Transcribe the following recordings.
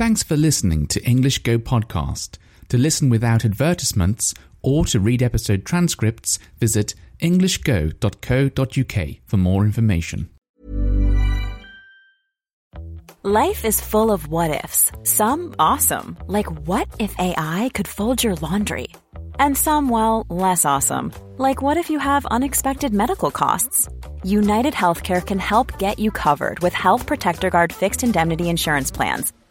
Thanks for listening to English Go Podcast. To listen without advertisements or to read episode transcripts, visit englishgo.co.uk for more information. Life is full of what ifs. Some awesome, like what if AI could fold your laundry? And some, well, less awesome, like what if you have unexpected medical costs? United Healthcare can help get you covered with Health Protector Guard fixed indemnity insurance plans.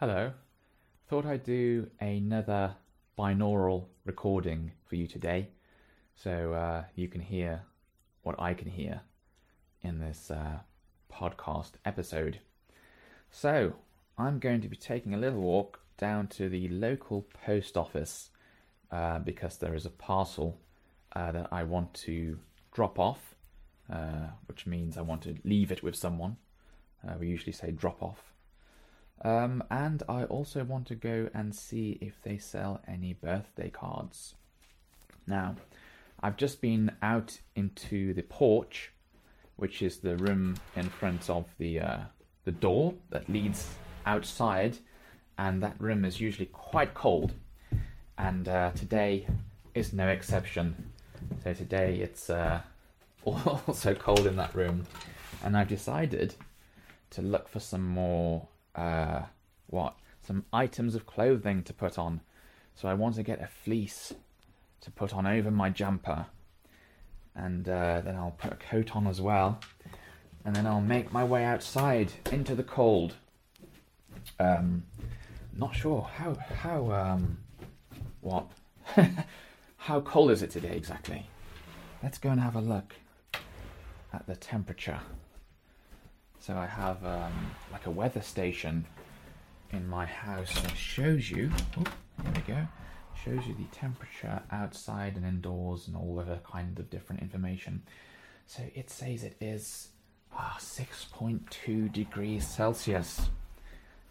Hello. Thought I'd do another binaural recording for you today so uh, you can hear what I can hear in this uh, podcast episode. So, I'm going to be taking a little walk down to the local post office uh, because there is a parcel uh, that I want to drop off, uh, which means I want to leave it with someone. Uh, we usually say drop off. Um, and I also want to go and see if they sell any birthday cards. Now, I've just been out into the porch, which is the room in front of the uh, the door that leads outside, and that room is usually quite cold. And uh, today is no exception. So today it's uh, also cold in that room, and I've decided to look for some more uh, what some items of clothing to put on. So I want to get a fleece to put on over my jumper, and uh, then I'll put a coat on as well, and then I'll make my way outside into the cold. Um, not sure how how um what how cold is it today exactly. Let's go and have a look at the temperature. So I have um, like a weather station in my house that shows you. Oh, here we go. Shows you the temperature outside and indoors and all other kind of different information. So it says it is ah, 6.2 degrees Celsius.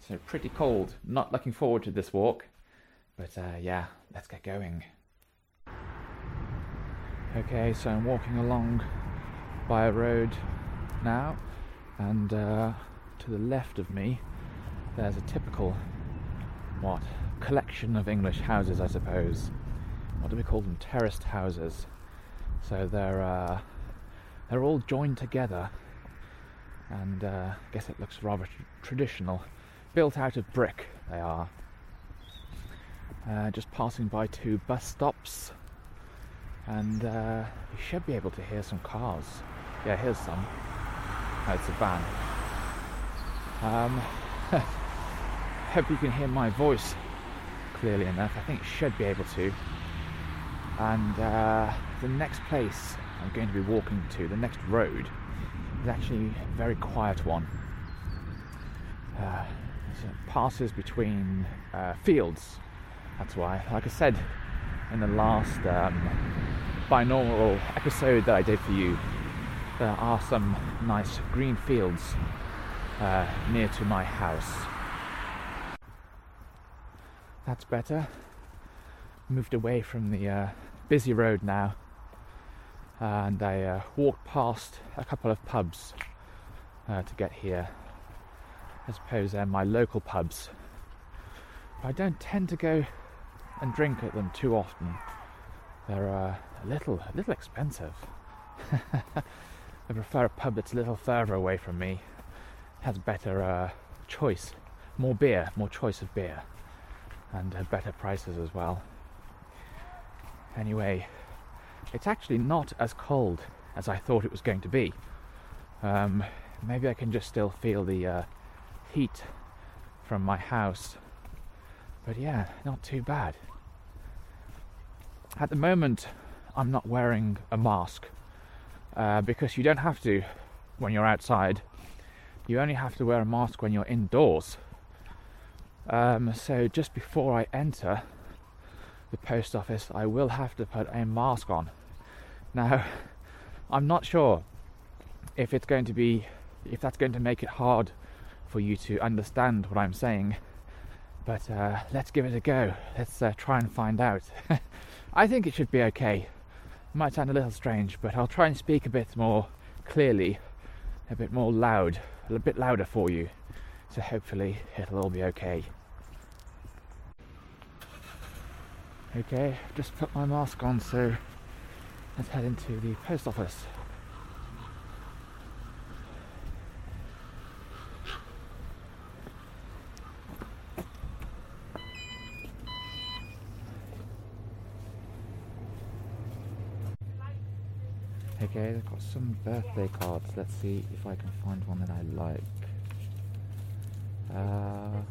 So pretty cold. Not looking forward to this walk, but uh, yeah, let's get going. Okay, so I'm walking along by a road now, and uh, to the left of me, there's a typical what collection of English houses, I suppose. What do we call them? Terraced houses. So they're uh, they're all joined together, and uh, I guess it looks rather tr- traditional. Built out of brick, they are. Uh, just passing by two bus stops, and uh, you should be able to hear some cars. Yeah, here's some. Oh, it's a van. Um, hope you can hear my voice clearly enough. I think you should be able to. And uh, the next place I'm going to be walking to, the next road, is actually a very quiet one. Uh, it passes between uh, fields. That's why, like I said in the last um, binaural episode that I did for you, there are some nice green fields uh, near to my house. That's better. moved away from the uh, busy road now, and I uh, walked past a couple of pubs uh, to get here. I suppose they're my local pubs. But I don't tend to go and drink at them too often. They're uh, a little, a little expensive. I prefer a pub that's a little further away from me, has better uh, choice, more beer, more choice of beer, and uh, better prices as well. Anyway, it's actually not as cold as I thought it was going to be. Um, maybe I can just still feel the uh, heat from my house. But yeah, not too bad. At the moment, I'm not wearing a mask uh, because you don't have to when you're outside. You only have to wear a mask when you're indoors. Um, so just before I enter the post office, I will have to put a mask on. Now, I'm not sure if it's going to be, if that's going to make it hard for you to understand what I'm saying. But uh, let's give it a go. Let's uh, try and find out. I think it should be okay. Might sound a little strange, but I'll try and speak a bit more clearly, a bit more loud, a bit louder for you. So hopefully it'll all be okay. Okay, just put my mask on, so let's head into the post office. Okay, I've got some birthday cards. Let's see if I can find one that I like. Uh,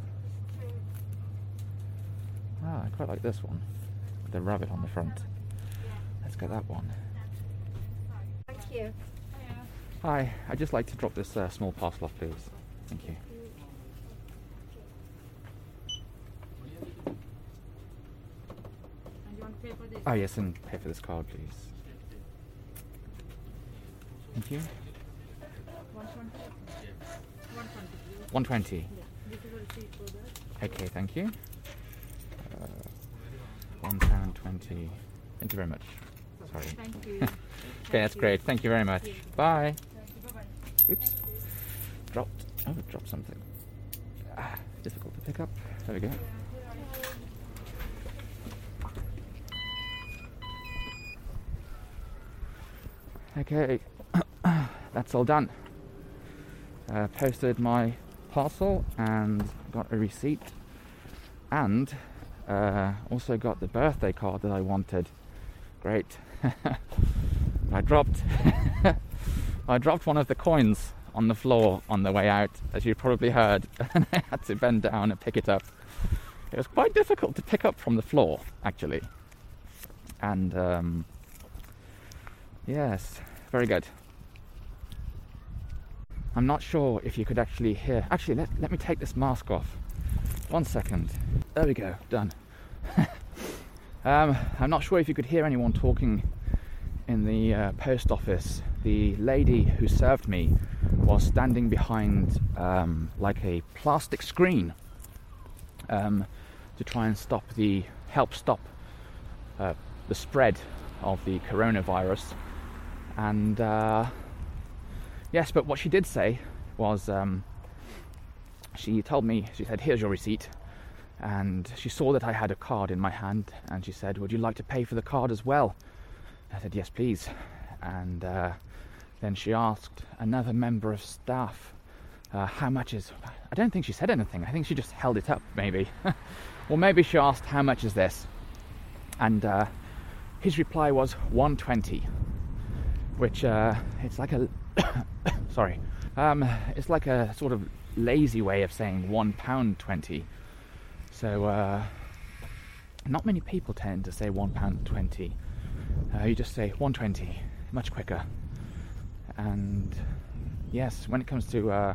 ah, I quite like this one. With the rabbit on the front. Let's get that one. Thank you. Hi, I'd just like to drop this uh, small parcel off, please. Thank you. And you want to pay for this? Oh, yes, and pay for this card, please. Thank you. One twenty. One twenty, 120. Yeah. This is a receipt for that. Okay, thank you. Uh, one pound twenty. Thank you very much. Sorry. Thank you. Okay, that's great. Thank you very much. Bye. Thank you. Bye-bye. Oops. Dropped. Oh, dropped something. Ah, difficult to pick up. There we go. Okay, that's all done. Uh, posted my parcel and got a receipt, and uh, also got the birthday card that I wanted. Great. I dropped I dropped one of the coins on the floor on the way out, as you probably heard, and I had to bend down and pick it up. It was quite difficult to pick up from the floor, actually. And um, yes, very good. I'm not sure if you could actually hear. Actually, let, let me take this mask off. One second. There we go, done. um, I'm not sure if you could hear anyone talking in the uh, post office, the lady who served me was standing behind um, like a plastic screen um, to try and stop the help stop uh, the spread of the coronavirus. And uh, yes, but what she did say was um, she told me she said, "Here's your receipt." And she saw that I had a card in my hand, and she said, "Would you like to pay for the card as well?" I said, Yes, please. And uh, then she asked another member of staff, uh, How much is. I don't think she said anything. I think she just held it up, maybe. or maybe she asked, How much is this? And uh, his reply was 120, which uh, it's like a. sorry. Um, it's like a sort of lazy way of saying one pound twenty. So, uh, not many people tend to say one pound twenty uh, you just say 120, much quicker. And yes, when it comes to uh,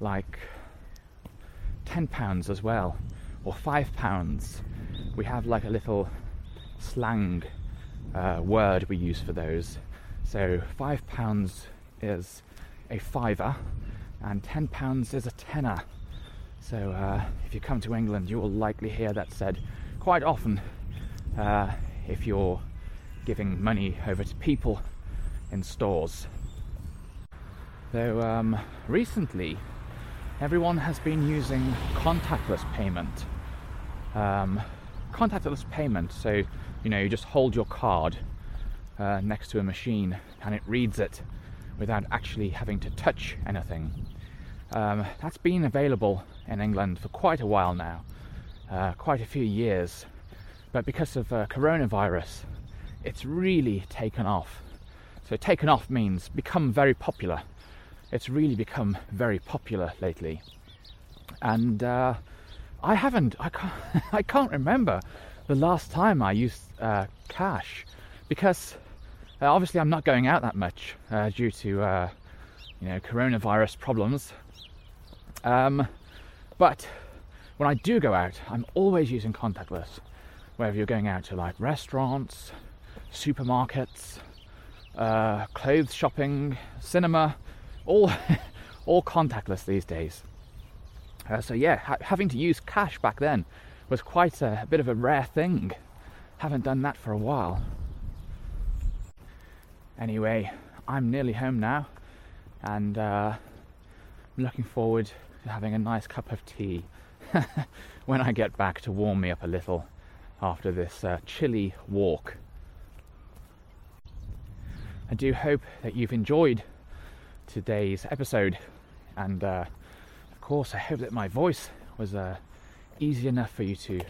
like 10 pounds as well, or 5 pounds, we have like a little slang uh, word we use for those. So 5 pounds is a fiver, and 10 pounds is a tenner. So uh, if you come to England, you will likely hear that said quite often uh, if you're giving money over to people in stores. Though um, recently, everyone has been using contactless payment. Um, contactless payment, so you know, you just hold your card uh, next to a machine and it reads it without actually having to touch anything. Um, that's been available in England for quite a while now, uh, quite a few years. But because of uh, coronavirus, it's really taken off. So, taken off means become very popular. It's really become very popular lately. And uh, I haven't, I can't, I can't remember the last time I used uh, cash because uh, obviously I'm not going out that much uh, due to uh, you know coronavirus problems. Um, but when I do go out, I'm always using contactless. Whether you're going out to like restaurants, supermarkets, uh, clothes shopping, cinema, all all contactless these days. Uh, so yeah, ha- having to use cash back then was quite a, a bit of a rare thing. Haven't done that for a while. Anyway, I'm nearly home now, and uh, I'm looking forward to having a nice cup of tea when I get back to warm me up a little after this uh, chilly walk. I do hope that you've enjoyed today's episode, and uh, of course, I hope that my voice was uh, easy enough for you to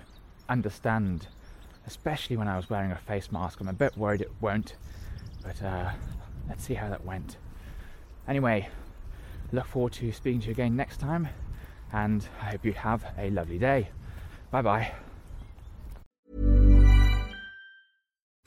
understand, especially when I was wearing a face mask. I'm a bit worried it won't, but uh, let's see how that went. Anyway, look forward to speaking to you again next time, and I hope you have a lovely day. Bye bye.